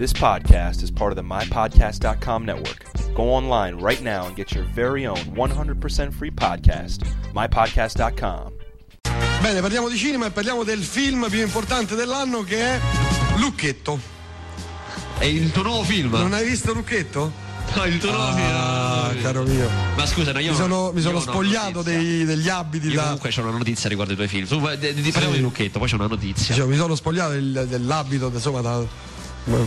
This podcast is part of the MyPodcast.com network. Go online right now and get your very own 100% free podcast, MyPodcast.com. Bene, parliamo di cinema e parliamo del film più importante dell'anno che è Lucchetto. È il tuo nuovo film? Non hai visto Lucchetto? No, il tuo nuovo Ah, film. caro mio. Ma scusa, no, io Mi sono, mi sono spogliato dei- degli abiti Io da. comunque c'ho una notizia riguardo i tuoi film. Tu, eh, di, di parliamo Sì. di Lucchetto, poi c'è una notizia. Dicevo, mi sono spogliato del- dell'abito, insomma, da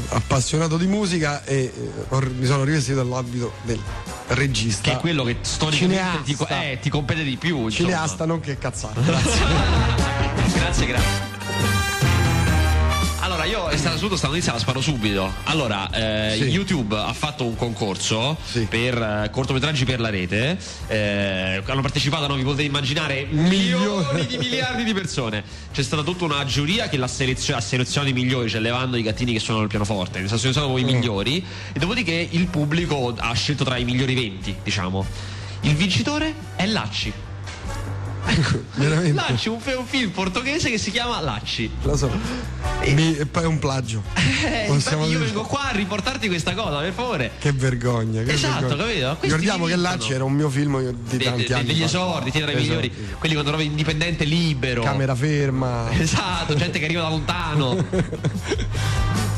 appassionato di musica e eh, mi sono rivestito dell'abito del regista. che è quello che storicamente ti, eh, ti compete di più. insomma. Cineasta, non che cazzata. grazie, grazie. Allora, io è stata subito sta notizia, la sparo subito. Allora, eh, Sì. YouTube ha fatto un concorso Sì. per eh, cortometraggi per la rete. eh, hanno partecipato, no, vi potete immaginare, milioni di miliardi di persone. C'è stata tutta una giuria che l'ha selezio- ha selezionato i migliori, cioè levando i gattini che suonano il pianoforte. Ne ha selezionato Mm. i migliori. E dopodiché il pubblico ha scelto tra i migliori 20, diciamo. Il vincitore è Lacci. Veramente. Lacci, un, un film portoghese che si chiama Lacci. Lo so. Mi- e poi è un plagio. Eh, Possiamo io dire- vengo qua a riportarti questa cosa, per favore. Che vergogna. Che Esatto, vergogna. capito? Questi Ricordiamo che. Lacci era un mio film di De- tanti de- anni. degli fa. esordi, tieni tra i Esatto. migliori, quelli quando trovi indipendente libero. Camera ferma. Esatto, gente che arriva da lontano.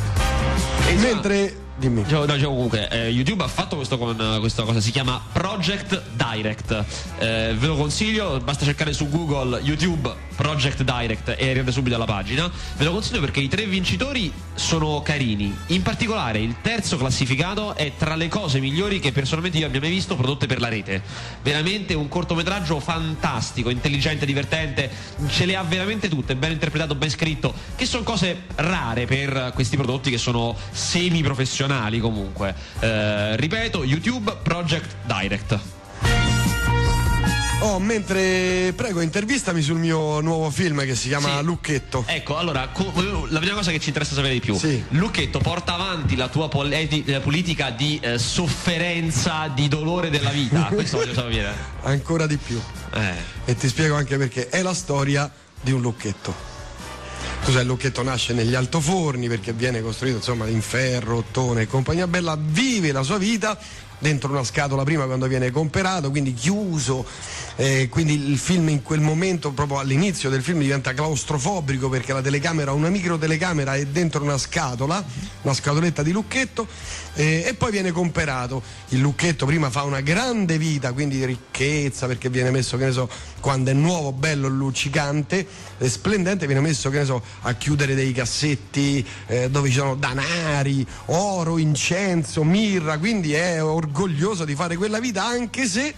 E insomma, Mentre. Dimmi. Dicevo, no, dicevo comunque, eh, YouTube ha fatto questo con eh, questa cosa, si chiama Project Direct. Eh, ve lo consiglio, basta cercare su Google YouTube Project Direct e arrivate subito alla pagina. Ve lo consiglio perché i tre vincitori sono carini. In particolare il terzo classificato è tra le cose migliori che personalmente io abbia mai visto prodotte per la rete. Veramente un cortometraggio fantastico, intelligente, divertente, ce le ha veramente tutte, ben interpretato, ben scritto, che sono cose rare per questi prodotti che sono semi professionali comunque. Eh, ripeto, YouTube Project Direct. Oh, mentre prego, intervistami sul mio nuovo film che si chiama Sì. Lucchetto. Ecco, allora, la prima cosa che ci interessa sapere di più. Sì. Lucchetto, porta avanti la tua politi- eh, politica di eh, sofferenza, di dolore della vita. Questo voglio sapere. Ancora di più. Eh. E ti spiego anche perché. È la storia di un lucchetto. Il lucchetto nasce negli altoforni perché viene costruito insomma in ferro, ottone e compagnia bella, vive la sua vita dentro una scatola prima quando viene comperato, quindi chiuso, eh, quindi il film in quel momento, proprio all'inizio del film, diventa claustrofobico perché la telecamera, una micro telecamera è dentro una scatola, una scatoletta di lucchetto eh, e poi viene comperato. Il lucchetto prima fa una grande vita, quindi di ricchezza perché viene messo, che ne so, quando è nuovo, bello, luccicante, e splendente, viene messo, so, a chiudere dei cassetti eh, dove ci sono danari, oro, incenso, mirra, quindi è orgoglioso di fare quella vita anche se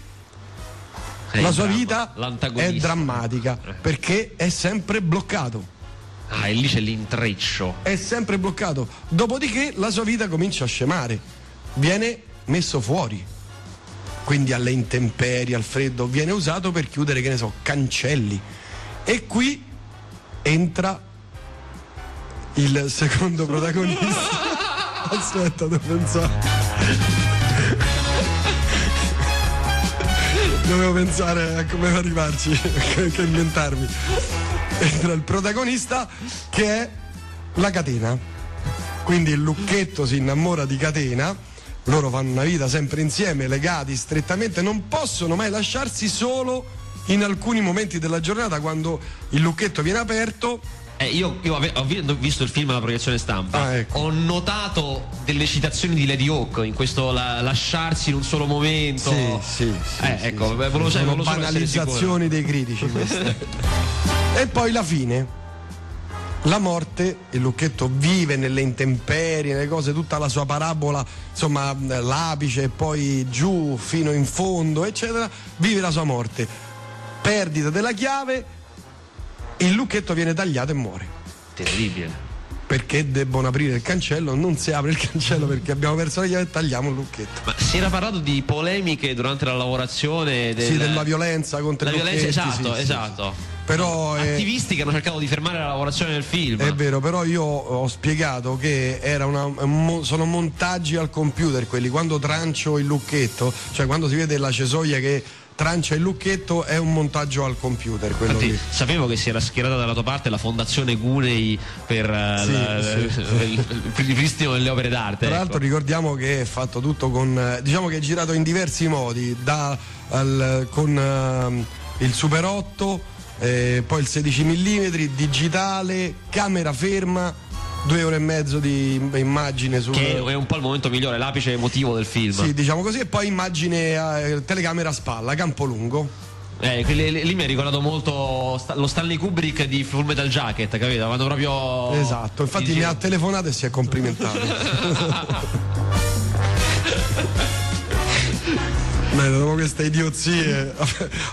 È la sua vita è drammatica perché è sempre bloccato. Ah, e lì c'è l'intreccio. È sempre bloccato. Dopodiché la sua vita comincia a scemare, viene messo fuori. Quindi alle intemperie, al freddo, viene usato per chiudere, che ne so, cancelli. E qui entra il secondo protagonista. Aspetta, devo pensare. Dovevo pensare a come arrivarci, che, che inventarmi. Entra il protagonista che è la catena. Quindi il lucchetto si innamora di catena, loro fanno una vita sempre insieme, legati strettamente, non possono mai lasciarsi solo in alcuni momenti della giornata quando il lucchetto viene aperto. Eh, io, io ave- avendo visto il film alla proiezione stampa, Ah, ecco. ho notato delle citazioni di Lady Hawk in questo la- lasciarsi in un solo momento. sì, sì, Eh, ecco, beh, volevo, Sono volevo sicuro. banalizzazioni dei critici e poi la fine. La morte, il lucchetto vive nelle intemperie, nelle cose, tutta la sua parabola, insomma, l'apice e poi giù fino in fondo, eccetera, vive la sua morte. Perdita della chiave, il lucchetto viene tagliato e muore. Terribile. Perché debbono aprire il cancello, non si apre il cancello perché abbiamo perso la chiave e tagliamo il lucchetto. Ma si era parlato di polemiche durante la lavorazione del... Sì, della violenza contro la i violenza, lucchetti, esatto, sì, sì, esatto. sì. Però è- Attivisti che hanno cercato di fermare la lavorazione del film. È vero, però io ho spiegato che era una- sono montaggi al computer quelli, quando trancio il lucchetto, cioè quando si vede la cesoia che trancia il lucchetto è un montaggio al computer. Quello Infatti, lì. sapevo che si era schierata dalla tua parte la fondazione Gunei per eh, Sì, la- sì. il, il- ripristino delle opere d'arte. Tra ecco. l'altro ricordiamo che è fatto tutto con, eh, diciamo che è girato in diversi modi, da, al- con ehm, il Super 8, eh, poi il 16 mm, digitale, camera ferma, due ore e mezzo di immagine sul... che è un po' il momento migliore, l'apice emotivo del film. Sì, diciamo così, e poi immagine eh, telecamera a spalla, campo lungo. Eh, lì, lì mi ha ricordato molto lo Stanley Kubrick di Full Metal Jacket, capito? Quando proprio. Esatto, infatti mi ha telefonato e si è complimentato. Beh, dopo queste idiozie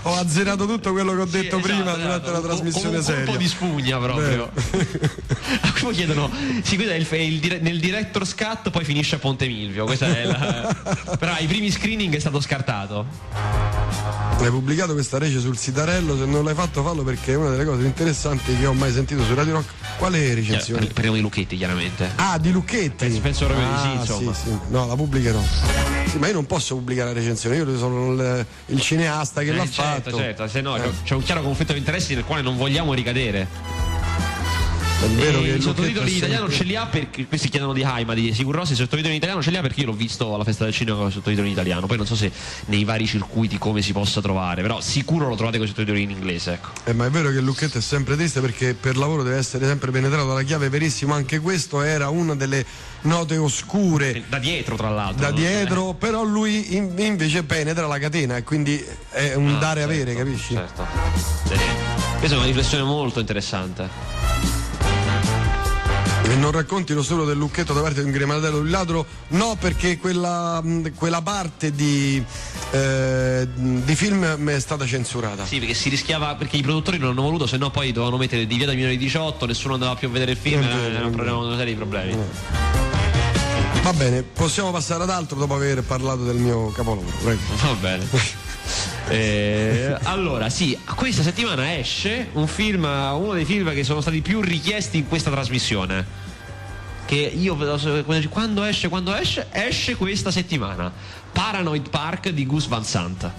ho azzerato tutto quello che ho Sì, detto esatto, prima esatto. durante la Con- trasmissione con un seria. colpo di spugna proprio. A cui chiedono, sì, questo è il, il dire- nel director's cut, poi finisce a Ponte Milvio. Questa è la- Però ai primi screening è stato scartato. Hai pubblicato questa rece sul sitarello, se non l'hai fatto fallo perché è una delle cose interessanti che ho mai sentito su Radio Rock. Quale recensione? Parliamo di Lucchetti, chiaramente. Ah, di Lucchetti. Penso- penso proprio di sì, Ah, insomma. sì, sì. No, la pubblicherò. Sì, ma io non posso pubblicare la recensione, io sono il, il cineasta che Eh, l'ha certo, fatto. certo, se no Eh. c'è- c'è un chiaro conflitto di interessi nel quale non vogliamo ricadere. È vero che il sottotitoli Lucchetto in italiano ce li ha perché questi chiedono di Haima di Sigur Rossi, i sottotitoli in italiano ce li ha perché io l'ho visto alla festa del cinema con i sottotitoli in italiano. Poi non so se nei vari circuiti come si possa trovare, però sicuro lo trovate con i sottotitoli in inglese, ecco. Eh, ma è vero che il lucchetto è sempre triste perché per lavoro deve essere sempre penetrato dalla chiave, verissimo, anche questo era una delle note oscure Da dietro, tra l'altro. da no? dietro, però lui in- invece penetra la catena e quindi è un Ah, dare certo, avere, capisci? Certo. Sì. Questa è una riflessione molto interessante. E non racconti lo solo del lucchetto da parte di un grimatello di ladro? No, perché quella, mh, quella parte di, eh, di film è stata censurata. Sì, perché si rischiava, perché i produttori non hanno voluto, se no poi dovevano mettere divieto ai minori di 18, nessuno andava più a vedere il film, È vero, era un problema, una serie di problemi. Va bene, possiamo passare ad altro dopo aver parlato del mio capolavoro. Prego. Va bene. Eh, allora, sì, questa settimana esce un film, uno dei film che sono stati più richiesti in questa trasmissione. Che io quando esce, quando esce, esce questa settimana. Paranoid Park di Gus Van Sant.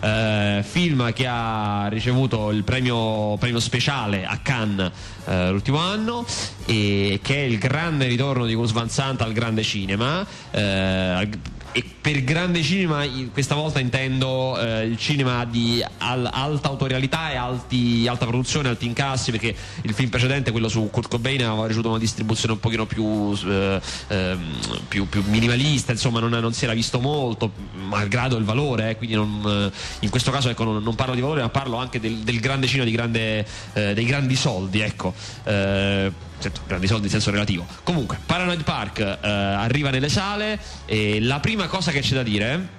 Eh, film che ha ricevuto il premio, premio speciale a Cannes eh, l'ultimo anno e che è il grande ritorno di Gus Van Sant al grande cinema eh, al- e per grande cinema questa volta intendo eh, il cinema di al- alta autorialità e alti- alta produzione, alti incassi perché il film precedente, quello su Kurt Cobain aveva ricevuto una distribuzione un pochino più, eh, ehm, più, più minimalista insomma non, non si era visto molto malgrado il valore eh, quindi non, eh, in questo caso ecco, non, non parlo di valore ma parlo anche del, del grande cinema grande, eh, dei grandi soldi ecco. Eh, certo, grandi soldi in senso relativo. Comunque Paranoid Park eh, arriva nelle sale e la prima cosa che c'è da dire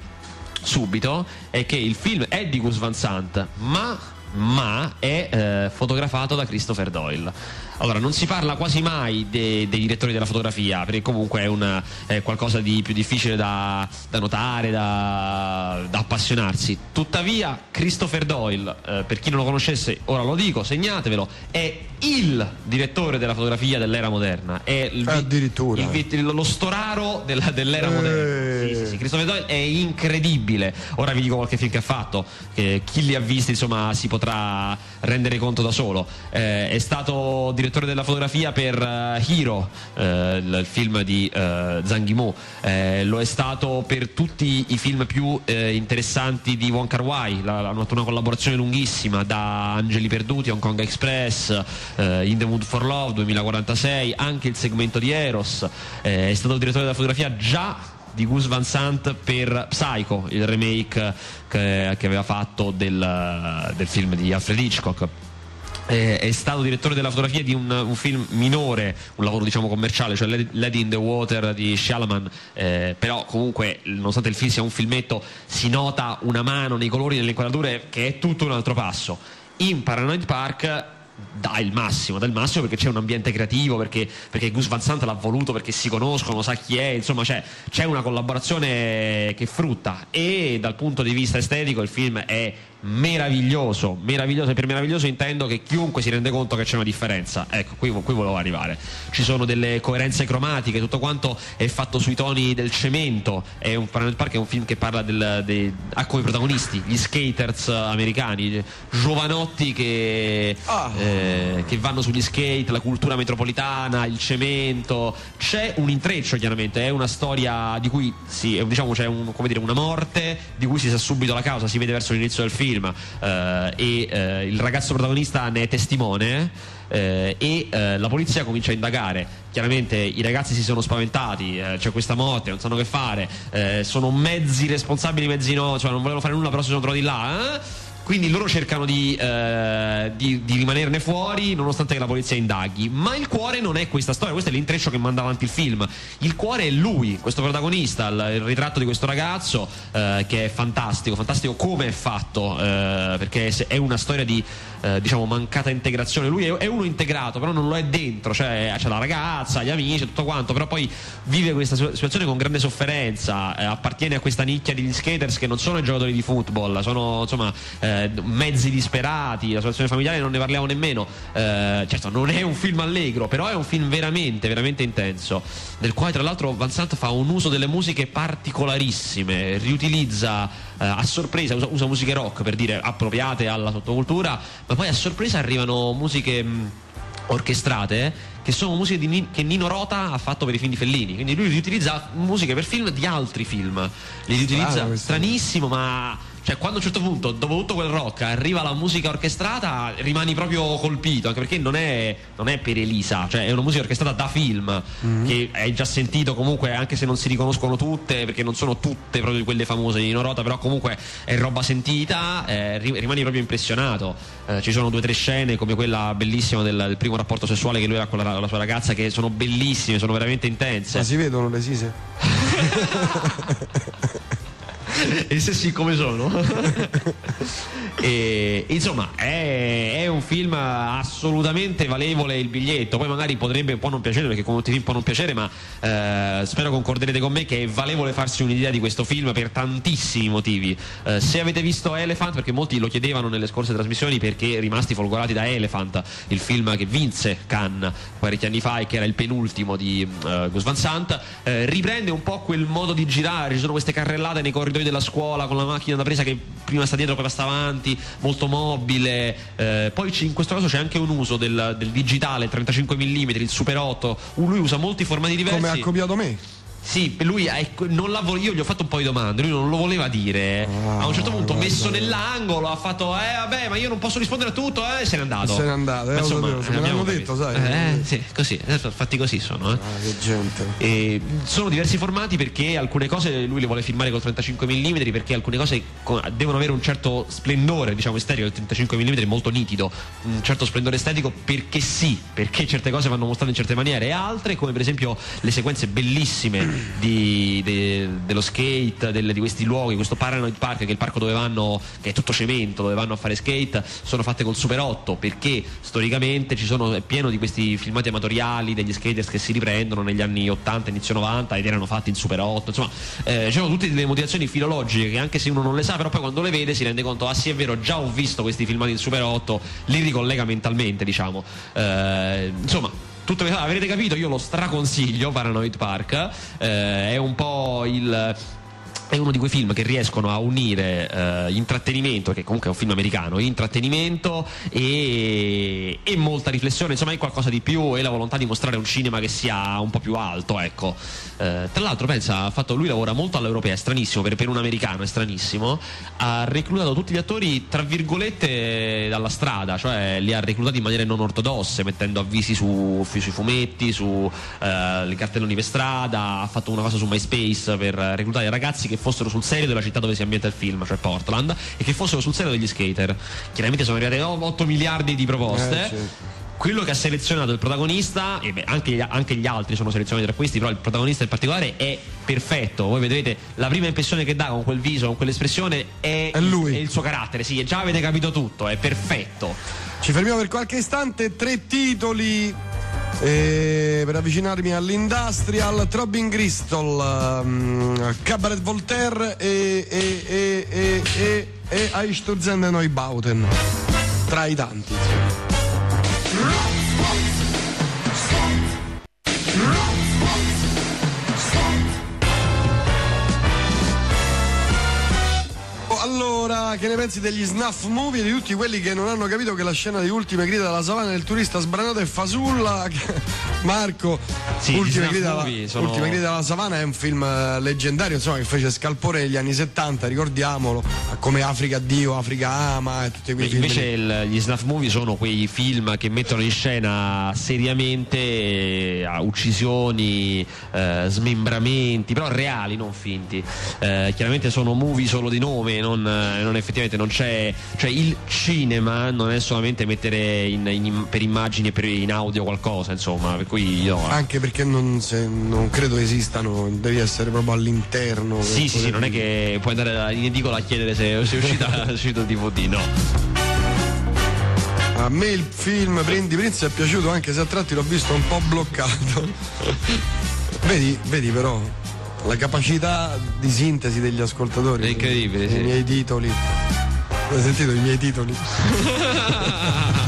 subito è che il film è di Gus Van Sant ma ma è eh, fotografato da Christopher Doyle. Allora, non si parla quasi mai de- dei direttori della fotografia, perché comunque è, una- è qualcosa di più difficile da, da notare, da, da appassionarsi. Tuttavia, Christopher Doyle, eh, per chi non lo conoscesse, ora lo dico, segnatevelo, è il direttore della fotografia dell'era moderna. È il Addirittura. il lo storaro della- dell'era Eh. moderna. Sì, sì, sì. Christopher Doyle è incredibile. Ora vi dico qualche film che ha fatto, che chi li ha visti insomma si potrà rendere conto da solo. Eh, è stato direttore della fotografia per eh, Hero, eh, il, il film di Zhang Yimou. Eh, lo è stato per tutti i film più eh, interessanti di Wong Kar Wai. Hanno fatto una collaborazione lunghissima da Angeli Perduti, Hong Kong Express, In the Mood for Love 2046, anche il segmento di Eros. È stato direttore della fotografia già di Gus Van Sant per Psycho, il remake che, che aveva fatto del, del film di Alfred Hitchcock. Eh, è stato direttore della fotografia di un, un film minore, un lavoro diciamo commerciale, cioè Lady in the Water di Shalaman, eh, però comunque nonostante il film sia un filmetto si nota una mano nei colori, nelle inquadrature che è tutto un altro passo. In Paranoid Park dà il massimo, dà il massimo perché c'è un ambiente creativo, perché, perché Gus Van Sant l'ha voluto, perché si conoscono, sa chi è, insomma c'è, c'è una collaborazione che frutta. E dal punto di vista estetico il film è meraviglioso, meraviglioso e per meraviglioso intendo che chiunque si rende conto che c'è una differenza. Ecco, qui, qui volevo arrivare. Ci sono delle coerenze cromatiche, tutto quanto è fatto sui toni del cemento. È un Planet Park è un film che parla del, dei, ha come protagonisti gli skaters americani, giovanotti che, Ah. eh, che vanno sugli skate, la cultura metropolitana, il cemento. C'è un intreccio chiaramente, è una storia di cui sì, diciamo c'è un- come dire, una morte di cui si sa subito la causa, si vede verso l'inizio del film eh, e eh, il ragazzo protagonista ne è testimone. eh, e eh, la polizia comincia a indagare. Chiaramente i ragazzi si sono spaventati, eh, c'è questa morte, non sanno che fare, eh, sono mezzi responsabili, mezzi no, cioè non volevano fare nulla, però si sono trovati là. Eh? Quindi loro cercano di, eh, di- di rimanerne fuori nonostante che la polizia indaghi. Ma il cuore non è questa storia, questo è l'intreccio che manda avanti il film. Il cuore è lui, questo protagonista, il, il ritratto di questo ragazzo eh, che è fantastico, fantastico come è fatto, eh, perché è una storia di eh, diciamo mancata integrazione. Lui è, è uno integrato, però non lo è dentro, cioè c'è la ragazza, gli amici, tutto quanto, però poi vive questa situ- situazione con grande sofferenza, eh, appartiene a questa nicchia degli skaters che non sono i giocatori di football, sono insomma eh, mezzi disperati, la situazione familiare non ne parliamo nemmeno. Eh, certo, non è un film allegro, però è un film veramente, veramente intenso, del quale tra l'altro Van Sant fa un uso delle musiche particolarissime, riutilizza eh, a sorpresa, usa, usa musiche rock per dire appropriate alla sottocultura, ma poi a sorpresa arrivano musiche mh, orchestrate che sono musiche Ni- che Nino Rota ha fatto per i film di Fellini. Quindi lui riutilizza musiche per film di altri film. Li riutilizza stranissimo, ma cioè quando a un certo punto, dopo tutto quel rock, arriva la musica orchestrata, rimani proprio colpito, anche perché non è, non è per Elisa, cioè è una musica orchestrata da film, che hai già sentito comunque, anche se non si riconoscono tutte, perché non sono tutte proprio quelle famose di Nino Rota, però comunque è roba sentita, eh, ri- rimani proprio impressionato. Eh, ci sono due o tre scene come quella bellissima del, del primo rapporto sessuale che lui ha con la, la sua ragazza, che sono bellissime, sono veramente intense. Ma si vedono le sise? e se sì come sono? E, insomma è, è un film assolutamente valevole il biglietto. Poi magari potrebbe un po' non piacere perché come tutti i film può non piacere ma eh, spero concorderete con me che è valevole farsi un'idea di questo film per tantissimi motivi. Eh, se avete visto Elephant perché molti lo chiedevano nelle scorse trasmissioni perché rimasti folgorati da Elephant il film che vinse Cannes parecchi anni fa e che era il penultimo di eh, Gus Van Sant eh, riprende un po' quel modo di girare. Ci sono queste carrellate nei corridoi della scuola con la macchina da presa che prima sta dietro poi sta avanti molto mobile. Eh, poi in questo caso c'è anche un uso del, del digitale il 35 mm il Super 8 lui usa molti formati diversi. Come ha copiato me? Sì, lui è- non la vo- io gli ho fatto un po' di domande, lui non lo voleva dire. Ah, a un certo punto, guarda. messo nell'angolo, ha fatto: Eh, vabbè, ma io non posso rispondere a tutto, eh, e se n'è andato. Se n'è andato, eh, insomma, sapevo, se me abbiamo l'hanno detto, sai. Eh, sì, così, eh, fatti così sono, eh. Ah, che gente. E sono diversi formati perché alcune cose lui le vuole filmare col 35 mm perché alcune cose co- devono avere un certo splendore diciamo estetico il 35 mm è molto nitido un certo splendore estetico perché sì perché certe cose vanno mostrate in certe maniere e altre come per esempio le sequenze bellissime di- de- dello skate del- di questi luoghi questo Paranoid Park che è il parco dove vanno che è tutto cemento dove vanno a fare skate sono fatte col Super 8 perché storicamente ci sono è pieno di questi filmati amatoriali degli skaters che si riprendono negli anni 80 inizio 90 ed erano fatti in Super 8 insomma eh, ci sono tutte delle motivazioni filologiche che anche se uno non le sa però poi quando le vede si rende conto ah sì è vero già ho visto questi filmati in Super 8 li ricollega mentalmente diciamo. Eh, insomma tutto avrete capito? Io lo straconsiglio Paranoid Park. Eh, è un po' il è uno di quei film che riescono a unire eh, intrattenimento, che comunque è un film americano, intrattenimento e, e molta riflessione, insomma è qualcosa di più e la volontà di mostrare un cinema che sia un po' più alto, ecco. Eh, tra l'altro pensa, fatto, lui lavora molto all'europea, è stranissimo, per, per un americano è stranissimo, ha reclutato tutti gli attori tra virgolette dalla strada, cioè li ha reclutati in maniere non ortodosse, mettendo avvisi su, sui fumetti, su eh, cartelloni per strada, ha fatto una cosa su MySpace per reclutare ragazzi che fossero sul serio della città dove si ambienta il film, cioè Portland, e che fossero sul serio degli skater. Chiaramente sono arrivate oh, 8 miliardi di proposte. Eh, certo. Quello che ha selezionato il protagonista, e beh, anche, gli, anche gli altri sono selezionati tra questi, però il protagonista in particolare è perfetto. Voi vedrete la prima impressione che dà con quel viso, con quell'espressione, è, È lui. il suo carattere. Sì, già avete capito tutto, è perfetto. Ci fermiamo per qualche istante, tre titoli eh, per avvicinarmi all'industrial, Throbbing Crystal, um, Cabaret Voltaire e, e, e, e, e e Eisturzende Neubauten. Tra i tanti. insomma. Che ne pensi degli snuff movie di tutti quelli che non hanno capito che la scena di Ultime grida dalla savana del turista sbranato è fasulla? Marco, Sì, Ultime, grida, movie sono- Ultime grida dalla savana è un film eh, leggendario, insomma, che fece scalpore negli anni 70, ricordiamolo, come Africa Dio, Africa Ama e tutti quei film. Invece il- gli snuff movie sono quei film che mettono in scena seriamente eh, uccisioni, eh, smembramenti, però reali, non finti. Eh, chiaramente sono movie solo di nome, non, eh, non effettivamente non c'è. Cioè il cinema non è solamente mettere in- in- per immagini e per in audio qualcosa, insomma. Per cui io. Anche perché non, se- non credo esistano, devi essere proprio all'interno. Sì, sì, sì, non è che puoi andare in edicola a chiedere se, se è uscita, è uscito il DVD, no. A me il film Prendi Prince è piaciuto anche se a tratti l'ho visto un po' bloccato. vedi, vedi però la capacità di sintesi degli ascoltatori. È incredibile, I sì. miei titoli. Hai sentito i miei titoli?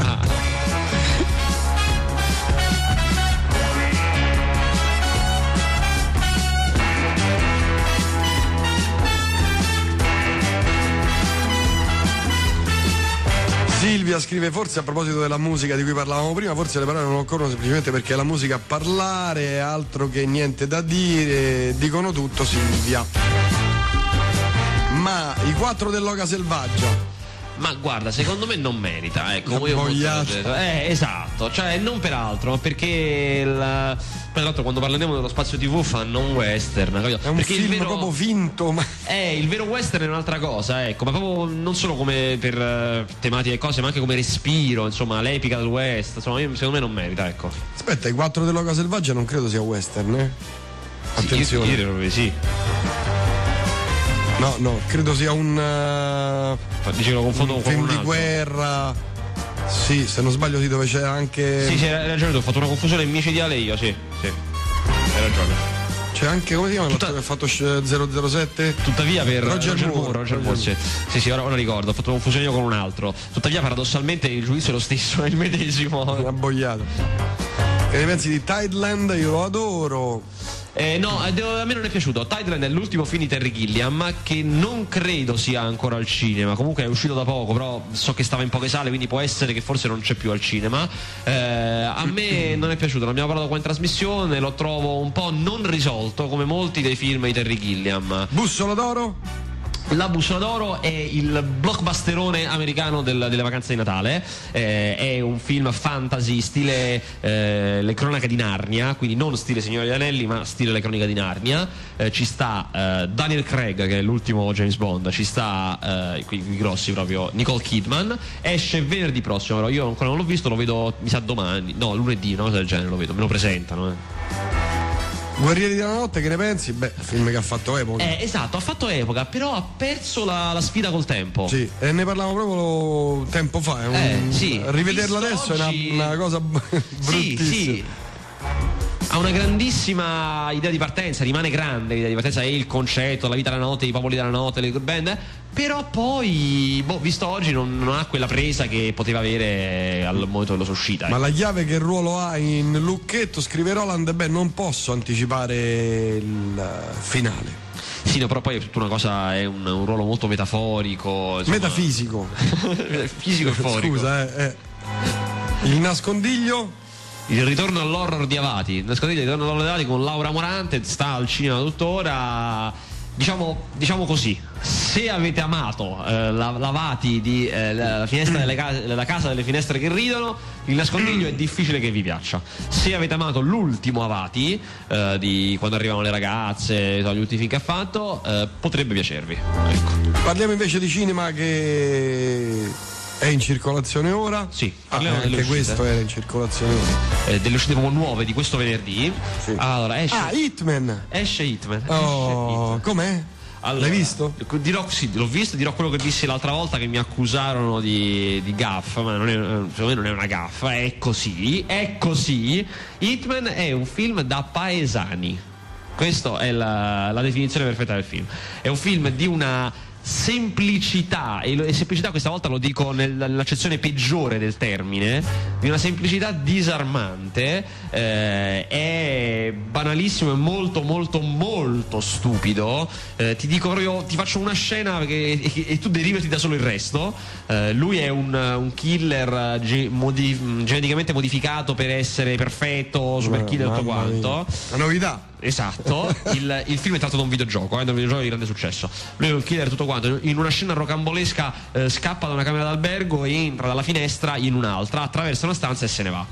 Silvia scrive forse a proposito della musica di cui parlavamo prima, forse le parole non occorrono semplicemente perché la musica a parlare, altro che niente da dire, dicono tutto Silvia. Ma i quattro dell'Oca Selvaggia, Ma guarda, secondo me non merita, ecco. Io leggero. Eh, esatto, cioè non per altro, ma perché il- poi tra l'altro quando parleremo dello spazio TV fanno un western, capito? è un perché film il vero, proprio finto, ma eh, il vero western è un'altra cosa, ecco, ma proprio non solo come per eh, tematiche e cose, ma anche come respiro, insomma, l'epica del west, insomma, io- secondo me non merita, ecco. aspetta, i quattro dell'Oca Selvaggia non credo sia western, eh? Attenzione. Io, io proprio di sì. No, no, credo sia un, eh, Dice lo confondo un con film un di guerra. Sì, se non sbaglio sì, dove c'è anche. Sì, sì, hai ragione, ho fatto una confusione micidiale io, sì, sì. Hai ragione. C'è anche, come si chiama che ha fatto sh- 007? Tuttavia per Roger Moore. Moore, Roger Moore, sì. sì, sì, ora, ora ricordo, ho fatto confusione io con un altro. Tuttavia paradossalmente il giudizio è lo stesso, è il medesimo. Una boiata. Che ne pensi di Tideland? Io lo adoro. Eh, no, eh, a me non è piaciuto. Tideland è l'ultimo film di Terry Gilliam che non credo sia ancora al cinema. Comunque è uscito da poco, però so che stava in poche sale, quindi può essere che forse non c'è più al cinema. Eh, a me non è piaciuto, ne abbiamo parlato qua in trasmissione, lo trovo un po' non risolto come molti dei film di Terry Gilliam. Bussola d'oro? La bussola d'oro è il blockbusterone americano del- delle vacanze di Natale, Eh, è un film fantasy stile eh, Le cronache di Narnia, quindi non stile Signore degli Anelli ma stile Le cronache di Narnia. Eh, ci sta eh, Daniel Craig che è l'ultimo James Bond, ci sta eh, qui, qui grossi proprio Nicole Kidman, esce venerdì prossimo, però io ancora non l'ho visto, lo vedo mi sa domani, no lunedì, una cosa del genere lo vedo, me lo presentano. Eh. Guerrieri della notte, che ne pensi? Beh, film che ha fatto epoca. Eh, esatto, ha fatto epoca, però ha perso la, la sfida col tempo. Sì, e ne parlavamo proprio tempo fa. è un- Eh, sì. Rivederla Visto adesso è una, oggi- una cosa Sì, bruttissima. sì. Ha una grandissima idea di partenza, rimane grande l'idea di partenza, è il concetto, la vita della notte, i popoli della notte, le band, però poi, boh, visto oggi, non, non ha quella presa che poteva avere al momento della sua uscita. Ma ecco. la chiave che ruolo ha in Lucchetto, scrive Roland, beh, non posso anticipare il finale. Sì, no, però poi è tutta una cosa, è un, un ruolo molto metaforico. insomma. Metafisico. Fisico e forico. Scusa, eh, eh. Il nascondiglio? Il ritorno all'horror di Avati. Nascondete il ritorno all'horror di Avati con Laura Morante, sta al cinema tuttora. Diciamo, diciamo così, se avete amato eh, la, l'Avati di eh, la, case- la casa delle finestre che ridono, il nascondiglio è difficile che vi piaccia. Se avete amato l'ultimo Avati, eh, di quando arrivano le ragazze, gli ultimi film che ha fatto, eh, potrebbe piacervi. Ecco. Parliamo invece di cinema che è in circolazione ora. Sì, Ah, anche questo era in circolazione ora. Eh, delle uscite proprio nuove di questo venerdì. Sì. Allora, esce, Ah, Hitman. esce Hitman. esce Oh, Hitman. com'è? Allora, L'hai visto? Dirò, sì, l'ho visto, dirò quello che dissi l'altra volta che mi accusarono di, di gaffa, ma non è, secondo me non è una gaffa, è così, è così. Hitman è un film da paesani. Questa è la, la definizione perfetta del film. È un film di una semplicità, e, lo, e, semplicità questa volta lo dico nel, nell'accezione peggiore del termine, di una semplicità disarmante, eh, è banalissimo e molto molto molto stupido. Eh, ti dico proprio, ti faccio una scena che, e, e, tu derivati da solo il resto. Eh, lui è un, un killer ge, modi, geneticamente modificato per essere perfetto, super killer e tutto quanto. La novità. Esatto, il, il, film è tratto da un videogioco, eh, un videogioco di grande successo. Lui è un killer tutto quanto, in una scena rocambolesca eh, scappa da una camera d'albergo entra dalla finestra in un'altra, attraversa una stanza e se ne va.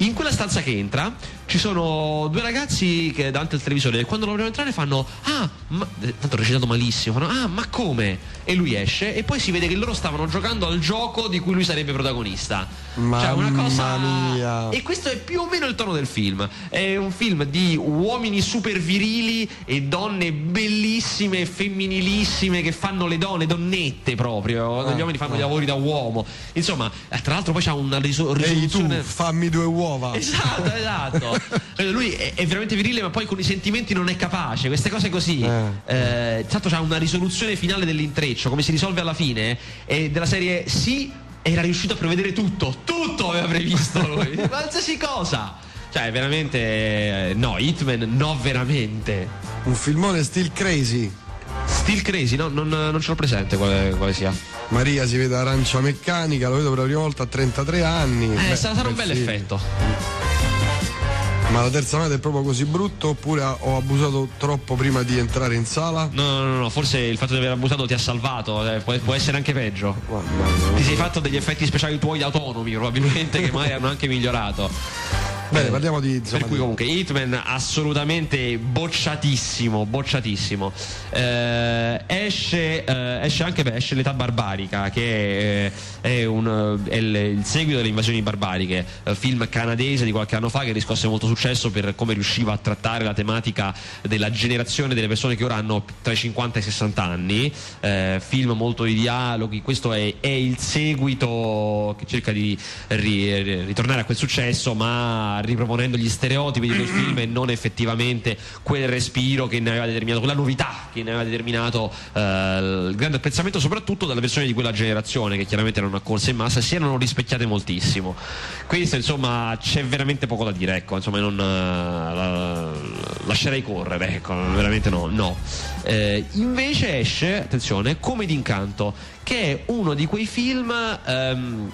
In quella stanza che entra ci sono due ragazzi che davanti al televisore e quando lo vogliono entrare fanno ah, ma, eh, tanto recitato malissimo, fanno ah, ma come? E lui esce e poi si vede che loro stavano giocando al gioco di cui lui sarebbe protagonista. Mamma cioè una cosa mia. E questo è più o meno il tono del film. È un film di uomini super virili e donne bellissime, femminilissime che fanno le donne, donnette proprio. Ah, gli uomini fanno ah. gli lavori da uomo. Insomma, eh, tra l'altro poi c'ha una risoluzione. Ehi tu, fammi due uomini uova. Esatto, esatto. Lui è, è, veramente virile, ma poi con i sentimenti non è capace. Queste cose così. Eh. Eh, tanto c'ha una risoluzione finale dell'intreccio, come si risolve alla fine. E della serie sì, era riuscito a prevedere tutto. Tutto aveva previsto lui. Qualsiasi cosa. Cioè, veramente. No, Hitman, no, veramente. Un filmone still crazy. Still crazy, no? Non, non ce l'ho presente quale, quale sia. Maria si vede arancia meccanica, lo vedo per la prima volta a 33 anni. Eh, Beh, sarà un bel film. effetto. Ma la terza notte è proprio così brutto oppure ho abusato troppo prima di entrare in sala? No, no, no, forse il fatto di aver abusato ti ha salvato, eh, può, può, essere anche peggio. Oh, ti sei fatto degli effetti speciali tuoi autonomi probabilmente che magari hanno anche migliorato. Bene, parliamo di. Insomma, per cui comunque Hitman assolutamente bocciatissimo, bocciatissimo. Eh, esce, eh, esce, anche beh, esce l'età barbarica, che è, è, un, è il, il, seguito delle invasioni barbariche, eh, film canadese di qualche anno fa che riscosse molto successo per come riusciva a trattare la tematica della generazione delle persone che ora hanno tra i 50 e i 60 anni. Eh, film molto di dialoghi, questo è, è, il seguito che cerca di ri, ritornare a quel successo, ma riproponendo gli stereotipi di quel film e non effettivamente quel respiro che ne aveva determinato, quella novità che ne aveva determinato eh, il grande apprezzamento soprattutto dalla versione di quella generazione che chiaramente erano accorse in massa e si erano rispecchiate moltissimo. Questo insomma c'è veramente poco da dire, ecco, insomma non uh, la, lascerei correre, ecco, veramente no. no. Eh, invece esce, attenzione, Come d'incanto, che è uno di quei film... Um,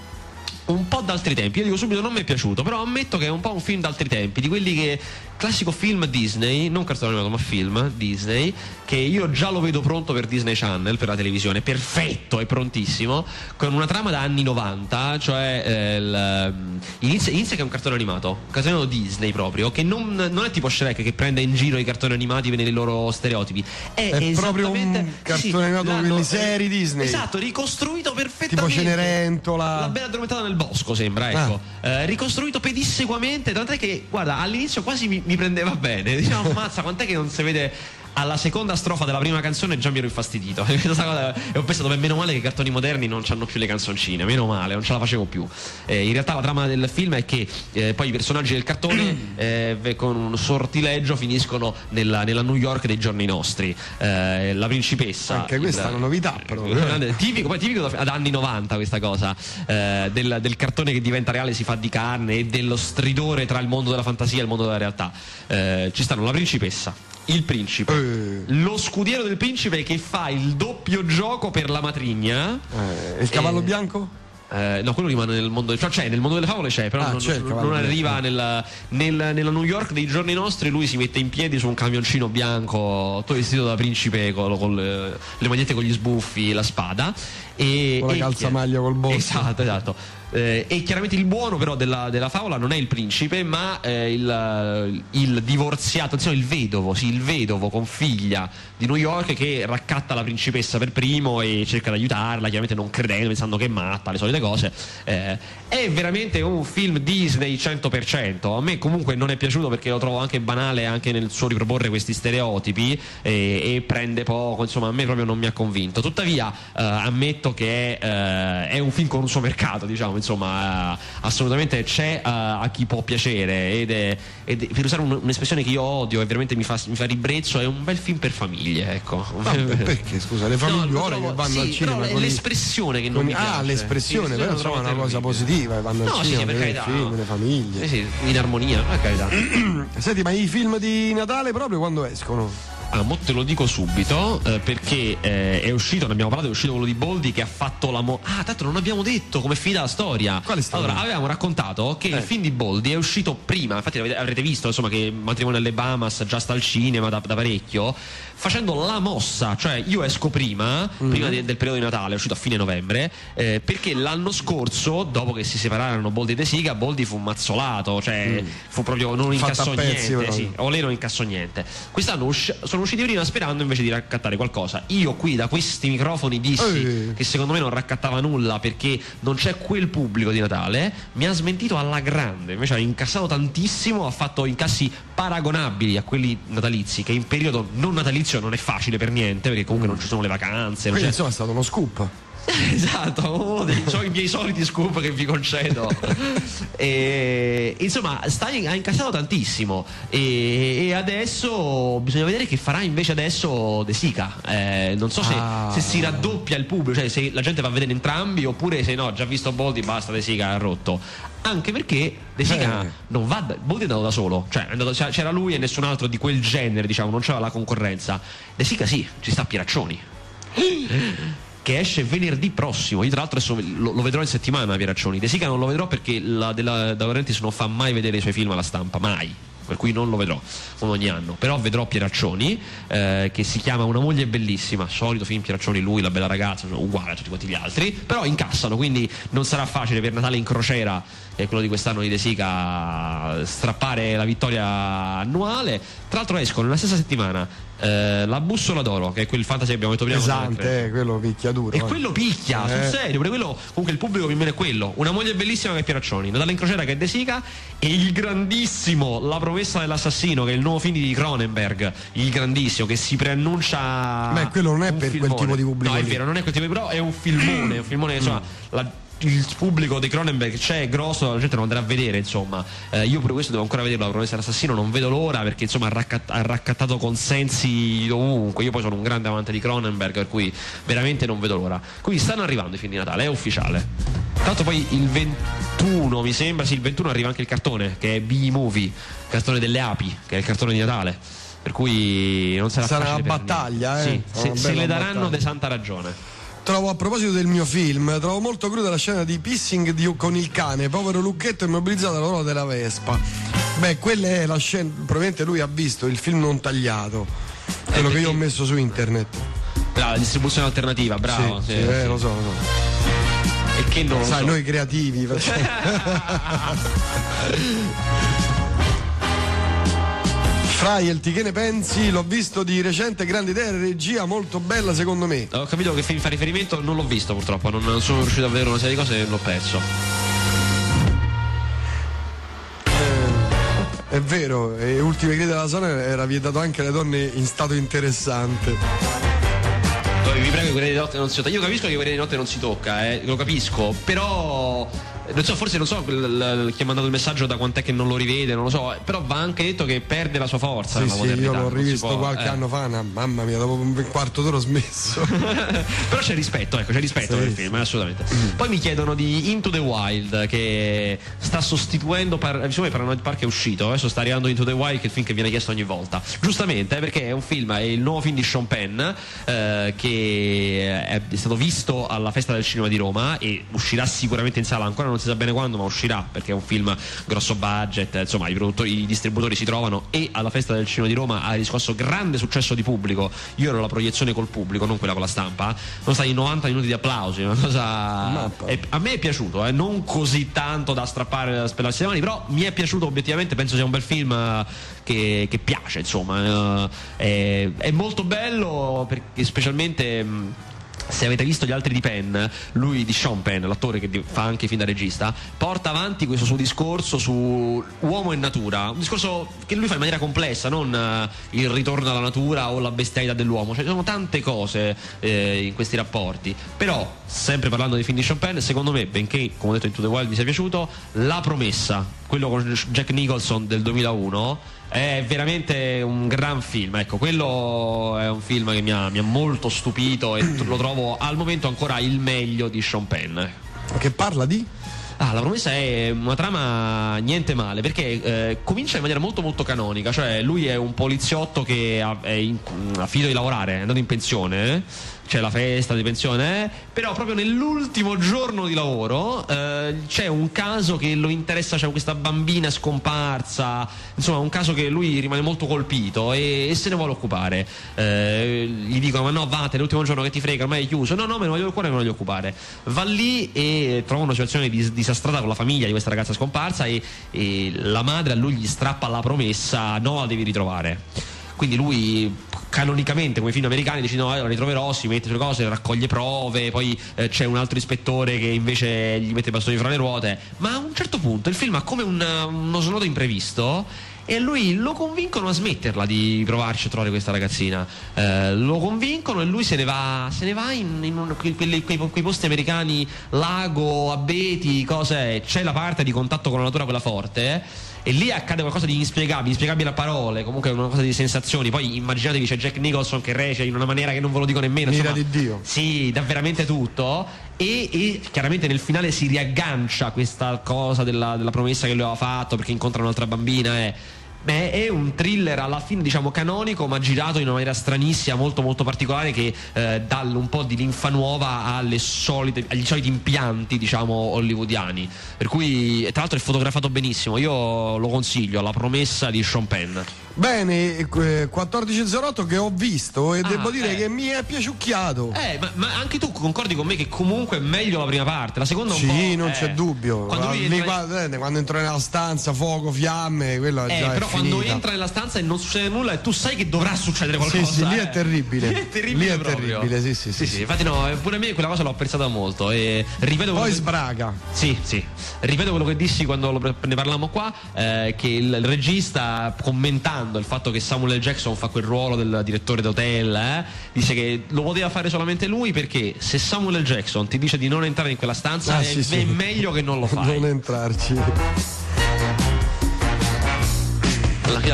un po' d'altri tempi. Io dico subito non mi è piaciuto, però ammetto che è un po' un film d'altri tempi, di quelli che classico film Disney, non cartone animato, ma film Disney, che io già lo vedo pronto per Disney Channel, per la televisione, perfetto, è prontissimo, con una trama da anni 90, cioè eh, il, ehm, inizia, inizia, che è un cartone animato, un cartone animato Disney proprio, che non, non, è tipo Shrek che prende in giro i cartoni animati nei loro stereotipi, è, è proprio un cartone sì, animato quindi serie Disney. Esatto, ricostruito perfettamente. Tipo Cenerentola. La bella addormentata nel bosco sembra, ecco. Ah. Eh, ricostruito pedissequamente, tant'è che, guarda, all'inizio quasi mi, mi prendeva bene, diciamo, mazza, quant'è che non si vede alla seconda strofa della prima canzone già mi ero infastidito. E ho pensato beh, meno male che i cartoni moderni non hanno più le canzoncine meno male, non ce la facevo più. Eh, in realtà la trama del film è che eh, poi i personaggi del cartone eh, con un sortileggio finiscono nella, nella, New York dei giorni nostri. Eh, la principessa anche questa il, è una novità però. Eh. tipico, poi tipico ad anni 90 questa cosa eh, del, del, cartone che diventa reale si fa di carne e dello stridore tra il mondo della fantasia e il mondo della realtà. Ci stanno la principessa il principe. Eh. Lo scudiero del principe che fa il doppio gioco per la matrigna. Eh, il cavallo e... bianco? Eh, no, quello rimane nel mondo, cioè c'è, nel mondo delle favole c'è, però ah, non, c'è non arriva nella, nella, nella, New York dei giorni nostri. Lui si mette in piedi su un camioncino bianco, tutto vestito da principe con, con le, le, magliette con gli sbuffi, la spada. E, con la calzamaglia col boss. Esatto, esatto. Eh, e chiaramente il buono però della, della favola non è il principe, ma eh, il, il, divorziato, insomma il vedovo, sì, il vedovo con figlia di New York che raccatta la principessa per primo e cerca di aiutarla, chiaramente non credendo, pensando che è matta, le solite cose. Eh, è veramente un film Disney 100%. A me comunque non è piaciuto perché lo trovo anche banale anche nel suo riproporre questi stereotipi e, e prende poco, insomma a me proprio non mi ha convinto. Tuttavia eh, ammetto che è, eh, è un film con un suo mercato, diciamo insomma, assolutamente c'è a, a chi può piacere ed è, ed per usare un- un'espressione che io odio e veramente mi fa, mi fa ribrezzo, è un bel film per famiglie, ecco. Vabbè, perché scusa, le No, famigliuole lo trovo- che vanno sì, al cinema con l'espressione che non con- mi piace. Ah, l'espressione, Sì, però insomma è una cosa terribile. positiva, vanno al No, sì, cinema, per carità. film, le famiglie. Sì, sì, in armonia, per carità. Senti, ma i film di Natale proprio quando escono? Ah, mo te lo dico subito eh, perché eh, è uscito, ne abbiamo parlato, è uscito quello di Boldi che ha fatto la mo- Ah, tanto non abbiamo detto come è finita la storia. Quale storia? Allora, avevamo raccontato che il film di Boldi è uscito prima, infatti avrete visto insomma che Matrimonio alle Bahamas già sta al cinema da, da parecchio, facendo la mossa, cioè io esco prima, prima de- del periodo di Natale, è uscito a fine novembre, eh, perché l'anno scorso, dopo che si separarono Boldi e De Sica, Boldi fu mazzolato, cioè fu proprio non incassò niente, sì, o lei non incassò niente. Quest'anno usci- sono usciti prima sperando invece di raccattare qualcosa. Io qui da questi microfoni dissi Eh. che secondo me non raccattava nulla perché non c'è quel pubblico di Natale. Mi ha smentito alla grande, invece ha incassato tantissimo, ha fatto incassi paragonabili a quelli natalizi, che in periodo non natalizio non è facile per niente, perché comunque non ci sono le vacanze. Quindi c'è- insomma è stato uno scoop. Esatto, uno dei so- i miei soliti scoop che vi concedo. e, insomma, in- ha incassato tantissimo. E, e adesso bisogna vedere che farà invece adesso De Sica. Eh, non so se, Ah. se si raddoppia il pubblico, cioè se la gente va a vedere entrambi, oppure se no, già visto Boldi, basta De Sica ha rotto. Anche perché De Sica Eh. non va da, Boldi è andato da solo, cioè andato- c'era lui e nessun altro di quel genere, diciamo, non c'era la concorrenza. De Sica sì, ci sta Pieraccioni che esce venerdì prossimo. Io, tra l'altro, adesso lo, lo vedrò in settimana. Pieraccioni. De Sica non lo vedrò perché la della De Laurentiis non fa mai vedere i suoi film alla stampa, mai. Per cui non lo vedrò come ogni anno. Però vedrò Pieraccioni, eh, che si chiama Una moglie bellissima. Solito film Pieraccioni, lui, la bella ragazza, uguale a tutti quanti gli altri. Però incassano, quindi non sarà facile per Natale in crociera, eh, quello di quest'anno di De Sica, strappare la vittoria annuale. Tra l'altro escono nella stessa settimana eh, La bussola d'oro, che è quel fantasy che abbiamo detto prima. Pesante, eh, quello picchia duro. E eh. quello picchia, Eh. sul serio, pure quello, comunque il pubblico meno è quello. Una moglie bellissima che è Pieraccioni, Natale in crociera che è De Sica e il grandissimo La promessa dell'assassino che è il nuovo film di Cronenberg, il grandissimo che si preannuncia Beh, quello non è per quel filmone. tipo di pubblico No, è lì. vero, non è quel tipo di però è un filmone, un filmone insomma, la- il pubblico di Cronenberg c'è è grosso, la gente lo andrà a vedere, insomma. Eh, io pure questo devo ancora vederlo, la promessa dell'assassino, non vedo l'ora perché insomma ha, raccat- ha raccattato consensi ovunque. Io poi sono un grande amante di Cronenberg, per cui veramente non vedo l'ora. Quindi stanno arrivando i film di Natale, è ufficiale. L'altro poi il 21, mi sembra, sì, il 21 arriva anche il cartone, che è B-Movie, il cartone delle api, che è il cartone di Natale. Per cui non sarà, Sarà una per battaglia, eh? Sì, se, se le daranno battaglia. de santa ragione. Trovo a proposito del mio film, trovo molto cruda la scena di pissing di- con il cane, povero Lucchetto immobilizzato alla ruota della Vespa. Beh, quella è la scena, probabilmente lui ha visto il film non tagliato, quello che io ho messo su internet. La distribuzione alternativa, bravo. sì, sì, sì, eh, lo so, lo so. E che non lo Sai, so. noi creativi facciamo. Fraielti, che ne pensi? L'ho visto di recente, grande idea, regia molto bella secondo me. Ho capito che film fa riferimento, non l'ho visto purtroppo, non, non sono riuscito a vedere una serie di cose e l'ho perso. È vero, e Ultime Grida della zona era vietato anche alle donne in stato interessante. Vi prego che quelle di notte non si tocca. Io capisco che quelle di notte non si tocca, eh, lo capisco, però. Non so, forse non so chi ha mandato il messaggio da quant'è che non lo rivede, non lo so, però va anche detto che perde la sua forza. Sì, sì, io l'ho rivisto può, qualche eh. anno fa, una- mamma mia, dopo un quarto d'ora ho smesso. Però c'è rispetto, ecco, c'è rispetto Sì, nel sì. film, eh, assolutamente. Poi mi chiedono di Into the Wild che sta sostituendo par- insomma Paranoid Park è uscito, adesso sta arrivando Into the Wild che è il film che viene chiesto ogni volta. Giustamente, eh, perché è un film, è il nuovo film di Sean Penn eh, che è, è stato visto alla Festa del Cinema di Roma e uscirà sicuramente in sala, ancora non si sa bene quando, ma uscirà perché è un film grosso budget, insomma, i i distributori si trovano e alla Festa del Cinema di Roma ha riscosso grande successo di pubblico. Io ero la proiezione col pubblico, non quella con la stampa. Sono stati 90 minuti di applausi, una cosa è- a me è piaciuto, eh, non così tanto da strappare da spellarsi le mani, però mi è piaciuto obiettivamente, penso sia un bel film eh, che, che piace, insomma, eh, è, è molto bello perché specialmente se avete visto gli altri di Penn, lui di Sean Penn, l'attore che fa anche fin da regista, porta avanti questo suo discorso su uomo e natura, un discorso che lui fa in maniera complessa, non uh, il ritorno alla natura o la bestialità dell'uomo, cioè ci sono tante cose eh, in questi rapporti, però sempre parlando di film di Sean Penn, secondo me, benché come ho detto in To The Wild mi sia piaciuto, La promessa, quello con Jack Nicholson del 2001 è veramente un gran film. Ecco, quello è un film che mi ha, mi ha molto stupito e lo trovo al momento ancora il meglio di Sean Penn. Che parla di? Ah, la promessa è una trama niente male perché eh, comincia in maniera molto molto canonica, cioè lui è un poliziotto che ha, è in, ha finito di lavorare, è andato in pensione. C'è la festa di pensione, eh? però proprio nell'ultimo giorno di lavoro eh, c'è un caso che lo interessa, c'è questa bambina scomparsa, insomma un caso che lui rimane molto colpito e, e se ne vuole occupare. Eh, gli dicono ma no vate, l'ultimo giorno che ti frega, ormai è chiuso, no no me ne voglio occupare, me ne voglio occupare. Va lì e trova una situazione dis- disastrata con la famiglia di questa ragazza scomparsa e, e la madre a lui gli strappa la promessa, no la devi ritrovare quindi lui canonicamente come film americani dice no la ritroverò si mette sulle cose raccoglie prove poi eh, c'è un altro ispettore che invece gli mette i bastoni fra le ruote ma a un certo punto il film ha come un, uno snodo imprevisto e lui lo convincono a smetterla di provarci a trovare questa ragazzina. Eh, lo convincono e lui se ne va, se ne va in, in un, quei, quei, quei, posti americani, lago, abeti, cose. C'è la parte di contatto con la natura quella forte. Eh? E lì accade qualcosa di inspiegabile, inspiegabile a parole, comunque una cosa di sensazioni. Poi immaginatevi c'è Jack Nicholson che recita in una maniera che non ve lo dico nemmeno. Mira di Dio. Sì, da veramente tutto. E, e, chiaramente nel finale si riaggancia questa cosa della, della promessa che lui aveva fatto perché incontra un'altra bambina. Eh Beh, è un thriller alla fine diciamo canonico ma girato in una maniera stranissima molto molto particolare che eh, dà un po' di linfa nuova solite, agli soliti impianti diciamo hollywoodiani per cui tra l'altro è fotografato benissimo io lo consiglio La promessa di Sean Penn Bene, 14.08 eh, che ho visto e ah, devo dire eh. che mi è piaciucchiato. Eh, ma, ma, anche tu concordi con me che comunque è meglio la prima parte, la seconda un sì, po'. Sì, non eh. c'è dubbio. Quando, entra... quando, eh, quando entra nella stanza, fuoco, fiamme, quello eh, già però quando entra nella stanza e non succede nulla e tu sai che dovrà succedere qualcosa. Sì, sì, lì è eh. terribile. Lì è terribile. Lì è terribile, sì, sì, sì, sì, Infatti no, pure a me quella cosa l'ho apprezzata molto e ripeto Poi che... sbraga. Sì, sì. Ripeto quello che dissi quando ne parlammo qua, eh, che il, regista commentando il fatto che Samuel Samuel Jackson fa quel ruolo del direttore d'hotel, eh? dice che lo poteva fare solamente lui perché se Samuel Jackson ti dice di non entrare in quella stanza ah, è, sì. è meglio che non lo fai. Non entrarci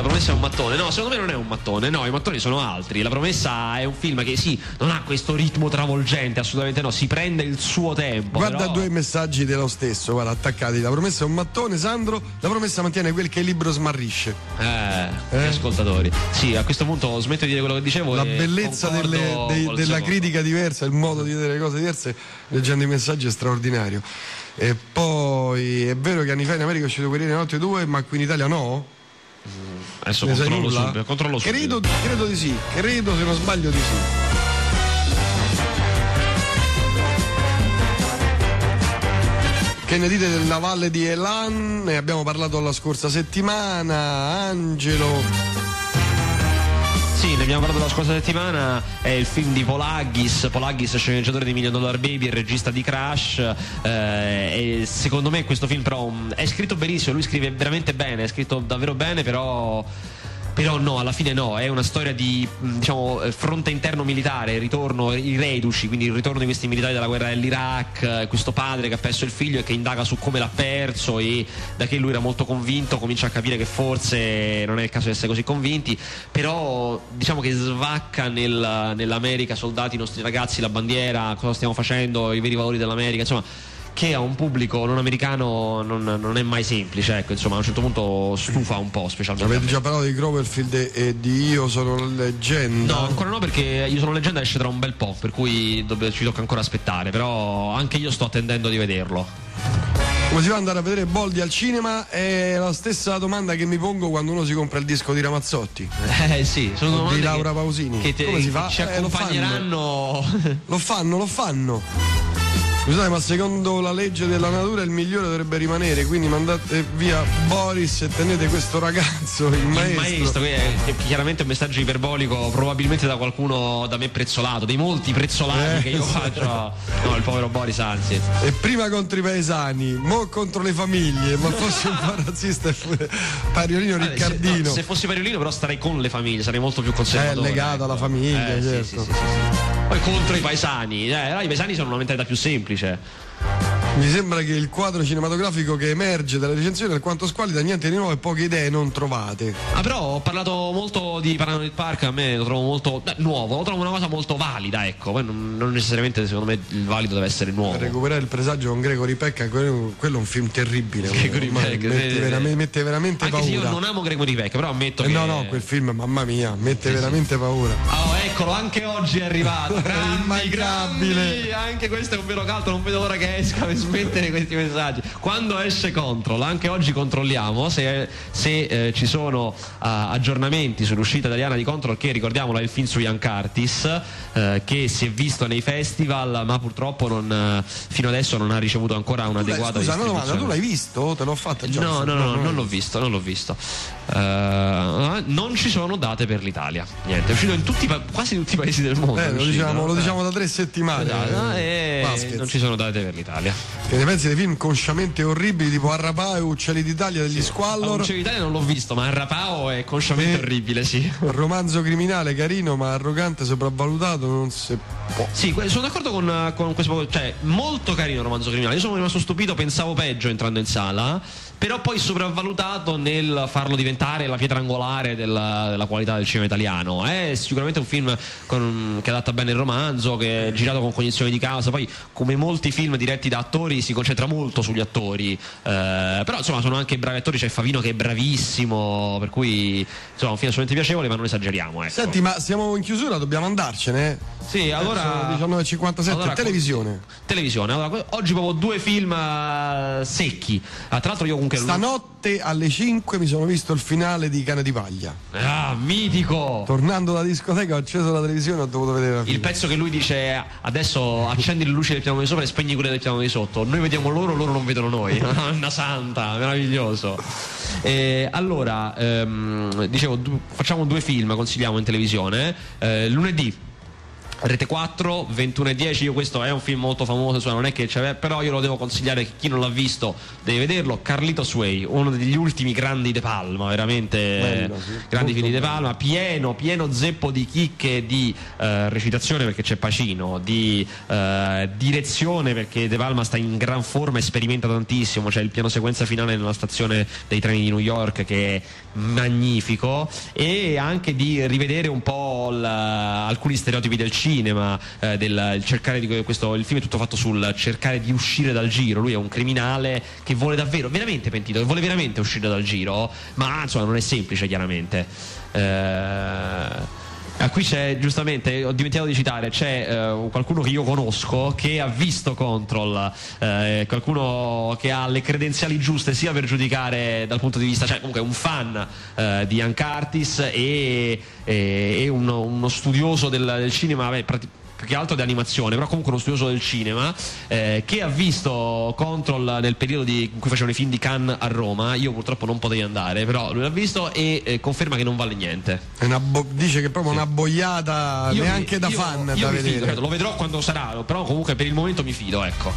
la promessa è un mattone. No, secondo me non è un mattone. No, i mattoni sono altri. La promessa è un film che sì, non ha questo ritmo travolgente, assolutamente no. Si prende il suo tempo. Guarda però... due messaggi dello stesso, guarda, attaccati. La promessa è un mattone, Sandro. La promessa mantiene quel che il libro smarrisce. Eh, eh? ascoltatori. Sì, a questo punto smetto di dire quello che dicevo. La bellezza delle, dei, della critica diversa, il modo di vedere le cose diverse, leggendo i messaggi è straordinario. E poi è vero che anni fa in America è uscito Guerrieri Notte 2, ma qui in Italia no? Adesso ne controllo subito, controllo subito. Credo, credo di sì, credo se non sbaglio di sì. Che ne dite del navale di Elan? Ne abbiamo parlato la scorsa settimana. Angelo. Sì, ne abbiamo parlato la scorsa settimana, è il film di Polaghis, Polaghis sceneggiatore di Million Dollar Baby e regista di Crash. Eh, secondo me questo film però è scritto benissimo, lui scrive veramente bene, è scritto davvero bene però però no, alla fine no, è una storia di diciamo, fronte interno militare, il ritorno, i reduci, quindi il ritorno di questi militari dalla guerra dell'Iraq, questo padre che ha perso il figlio e che indaga su come l'ha perso e da che lui era molto convinto comincia a capire che forse non è il caso di essere così convinti, però diciamo che svacca nel, nell'America soldati, i nostri ragazzi, la bandiera, cosa stiamo facendo, i veri valori dell'America, insomma che a un pubblico non americano non, non, è mai semplice, ecco, insomma a un certo punto stufa un po', specialmente. Avete già parlato di Groverfield e di Io sono leggenda? No, ancora no perché Io sono leggenda esce tra un bel po', per cui ci tocca ancora aspettare, però anche io sto attendendo di vederlo. Come si va ad andare a vedere Boldi al cinema? È la stessa domanda che mi pongo quando uno si compra il disco di Ramazzotti. Eh sì, sono di Laura Pausini. Che te, Come si fa? Ci eh, accompagneranno. lo fanno, lo fanno. Lo fanno. Scusate, ma secondo la legge della natura il migliore dovrebbe rimanere, quindi mandate via Boris e tenete questo ragazzo, il maestro. Il maestro, che è, che è chiaramente un messaggio iperbolico, probabilmente da qualcuno da me prezzolato, dei molti prezzolati Eh, che io faccio. No, il povero Boris, anzi. E prima contro i paesani, mo contro le famiglie, ma fossi un po' razzista Pariolino Vabbè, se- Riccardino. no, Se, fossi Pariolino, però starei con le famiglie, sarei molto più È conservatore. legato alla famiglia, Eh, certo. sì, sì, sì. Poi contro i paesani, eh, i paesani sono una mentalità più semplice. complice. Mi sembra che il quadro cinematografico che emerge dalle recensioni è alquanto squalida, niente di nuovo e poche idee non trovate. Ah, però ho parlato molto di Paranoid Park, a me lo trovo molto eh, nuovo, lo trovo una cosa molto valida, ecco. Poi non, non necessariamente secondo me il valido deve essere nuovo. Per recuperare il presagio con Gregory Peck, quello, quello è un film terribile. Gregory ormai, Peck, mette, sì, sì. veramente, mette veramente Anche se io paura. non amo Gregory Peck, però ammetto Eh, che. No, no, quel film, mamma mia, mette veramente paura. Oh, eccolo, anche oggi è arrivato. Grandi, grandi. Anche questo è un vero caldo, non vedo l'ora che esca smettere questi messaggi. Quando esce Control, anche oggi controlliamo se, se, eh, ci sono ah, aggiornamenti sull'uscita italiana di Control, che ricordiamolo è il film su Ian Curtis, eh, che si è visto nei festival, ma purtroppo non, eh, fino adesso non ha ricevuto ancora un'adeguata scusa, una domanda, tu l'hai visto? Te l'ho fatta già? No, no, no, non l'ho visto, non l'ho visto. Eh, non ci sono date per l'Italia. Niente, è uscito in tutti, quasi tutti i paesi del mondo. Eh, lo uscito, diciamo, no? lo diciamo da tre settimane. Eh, e Vasquez. non ci sono date per l'Italia. Che ne pensi dei film consciamente orribili tipo Arrapà e Uccelli d'Italia degli Squallor? Allora, l'Italia non l'ho visto, ma Rapao è consciamente Sì. orribile, sì. Romanzo criminale carino ma arrogante, sopravvalutato, non si può. Sì, sono d'accordo con, con questo. Cioè, molto carino il romanzo criminale. Io sono rimasto stupito, pensavo peggio entrando in sala. Però poi sopravvalutato nel farlo diventare la pietra angolare della, della qualità del cinema italiano. È sicuramente un film con- che adatta bene il romanzo, che è girato con cognizione di causa. Poi, come molti film diretti da attori, si concentra molto sugli attori. Eh, però, insomma, sono anche bravi attori. C'è Favino che è bravissimo. Per cui, insomma, un film assolutamente piacevole, ma non esageriamo. Ecco. Senti, ma siamo in chiusura, dobbiamo andarcene. Eh? Sì, allora. Sono 19.57, Allora, televisione. Televisione. Allora, oggi proprio due film eh, secchi. Ah, tra l'altro io comunque Stanotte alle 5 mi sono visto il finale di Cane di Paglia. Ah, mitico. Tornando dalla discoteca ho acceso la televisione e ho dovuto vedere. Il pezzo che lui dice adesso accendi le luci del piano di sopra e spegni quelle del piano di sotto. Noi vediamo loro, loro non vedono noi. Anna santa, meraviglioso. Eh, allora, ehm, dicevo, du- facciamo due film, consigliamo in televisione. Eh, lunedì Rete 4, 21 e 10, io questo è un film molto famoso, insomma, non è che c'è, però io lo devo consigliare chi non l'ha visto deve vederlo. Carlito Sway, uno degli ultimi grandi De Palma, veramente. Bello, sì. grandi film di De Palma, pieno, pieno zeppo di chicche di eh, recitazione perché c'è Pacino, di eh, direzione perché De Palma sta in gran forma e sperimenta tantissimo, c'è il piano sequenza finale nella stazione dei treni di New York che è magnifico. E anche di rivedere un po' l- alcuni stereotipi del cinema, eh, del cercare di questo, il film è tutto fatto sul cercare di uscire dal giro, lui è un criminale che vuole davvero, veramente pentito, che vuole veramente uscire dal giro, ma insomma non è semplice chiaramente. Eh, Ah, qui c'è giustamente, ho dimenticato di citare, c'è eh, qualcuno che io conosco che ha visto Control, eh, qualcuno che ha le credenziali giuste sia per giudicare dal punto di vista, cioè comunque un fan eh, di Ian Curtis e, e- e uno, uno studioso del, del cinema, beh, prati- più che altro di animazione, però comunque uno studioso del cinema eh, che ha visto Control nel periodo di- in cui facevano i film di Cannes a Roma. Io purtroppo non potevi andare, però lui l'ha visto e eh, conferma che non vale niente. Bo- dice che è proprio una boiata Io neanche mi- da io- fan io da vedere. fido, certo, lo vedrò quando sarà, però comunque per il momento mi fido, ecco.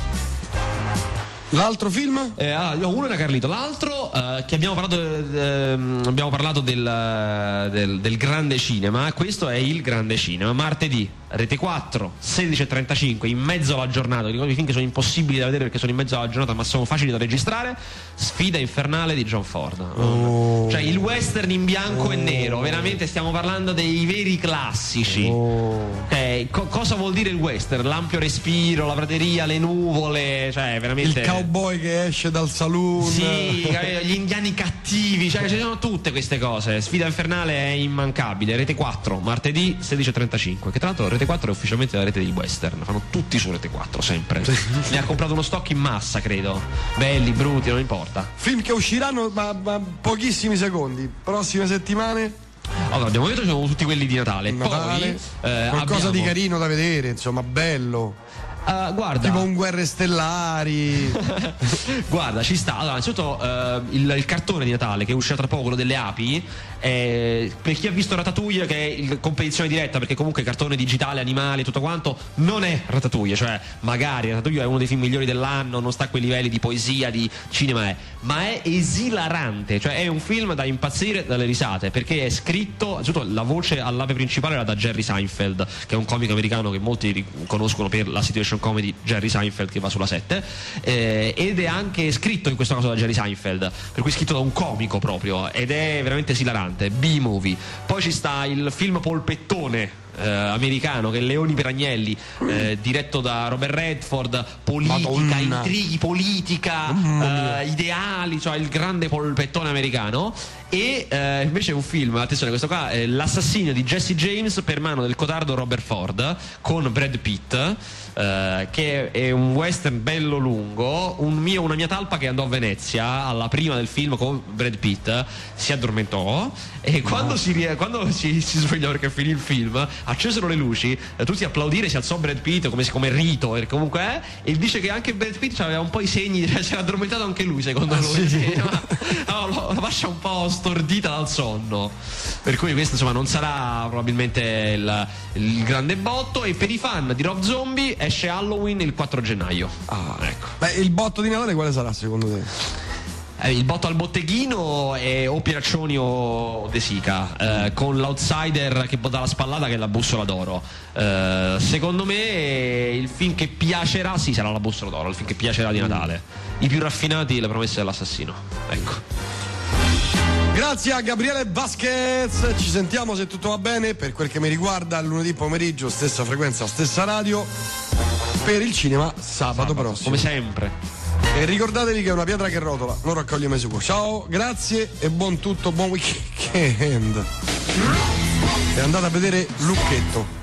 L'altro film? Eh, ah, no, uno era Carlito, l'altro eh, che abbiamo parlato, ehm, abbiamo parlato del, del- del grande cinema, questo è il grande cinema, martedì, rete 4, 16.35, in mezzo alla giornata, ricordo i film che sono impossibili da vedere perché sono in mezzo alla giornata ma sono facili da registrare, sfida infernale di John Ford. Oh. Cioè il western in bianco e nero, veramente stiamo parlando dei veri classici. Oh. Eh, co- cosa vuol dire il western? L'ampio respiro, la prateria, le nuvole, cioè veramente... Il cowboy che esce dal saloon. Sì, eh, gli indiani cattivi, cioè ci sono tutte queste cose. Sfida infernale è immancabile. Rete 4, martedì 16.35. Che tra l'altro Rete 4 è ufficialmente la rete dei western. Fanno tutti su Rete 4, sempre. Ne ha comprato uno stock in massa, credo. Belli, brutti, non importa. Film che usciranno ma, ma pochissimi secondi. Prossime settimane, Allora, abbiamo detto che sono tutti quelli di Natale. Natale. Poi, eh, qualcosa di abbiamo- carino da vedere, insomma, bello. Uh, guarda. Tipo un Guerre Stellari. guarda, ci sta. Allora, innanzitutto uh, il, il, cartone di Natale che uscirà tra poco, quello delle api. Eh, per chi ha visto Ratatouille, che è il competizione diretta, perché comunque cartone digitale, animali, tutto quanto, non è Ratatouille. Cioè, magari Ratatouille è uno dei film migliori dell'anno, non sta a quei livelli di poesia, di cinema, è, ma è esilarante. Cioè, è un film da impazzire dalle risate, perché è scritto. Innanzitutto, la voce all'ape principale era da Jerry Seinfeld, che è un comico americano che molti conoscono per la situation action comedy Jerry Seinfeld che va sulla 7 eh, ed è anche scritto in questo caso da Jerry Seinfeld per cui scritto da un comico proprio ed è veramente esilarante. B-movie. Poi ci sta il film polpettone eh, americano che è Leoni per Agnelli eh, diretto da Robert Redford politica, Madonna. intrighi, politica eh, ideali cioè il grande polpettone americano e eh, invece un film attenzione questo qua è L'assassinio di Jesse James per mano del codardo Robert Ford con Brad Pitt eh, che è un western bello lungo. Un mio, una mia talpa che andò a Venezia alla prima del film con Brad Pitt si addormentò e no. quando, si, quando si, si, svegliò perché finì il film, accesero le luci, eh, tutti applaudire, si alzò Brad Pitt come, come rito e comunque è, e dice che anche Brad Pitt aveva un po' i segni, cioè, si era addormentato anche lui secondo ah, lui. Sì. No, no, la fascia un po' stordita dal sonno. Per cui questo insomma non sarà probabilmente il, il grande botto e per i fan di Rob Zombie esce Halloween il 4 gennaio. Ah, ecco. Beh, il botto di Natale quale sarà secondo te? Eh, il botto al botteghino è o Pieraccioni o De Sica, eh, con l'outsider che dà la spallata che è la bussola d'oro. Eh, secondo me il film che piacerà, sì, sarà la bussola d'oro, il film che piacerà di Natale. I più raffinati, le promesse dell'assassino. Ecco. Grazie a Gabriele Vasquez, ci sentiamo se tutto va bene per quel che mi riguarda lunedì pomeriggio, stessa frequenza, stessa radio, per il cinema sabato, sabato prossimo. Come sempre. E ricordatevi che è una pietra che rotola, non raccoglie mai suo. Ciao, grazie e buon tutto, buon weekend. E andate a vedere Lucchetto.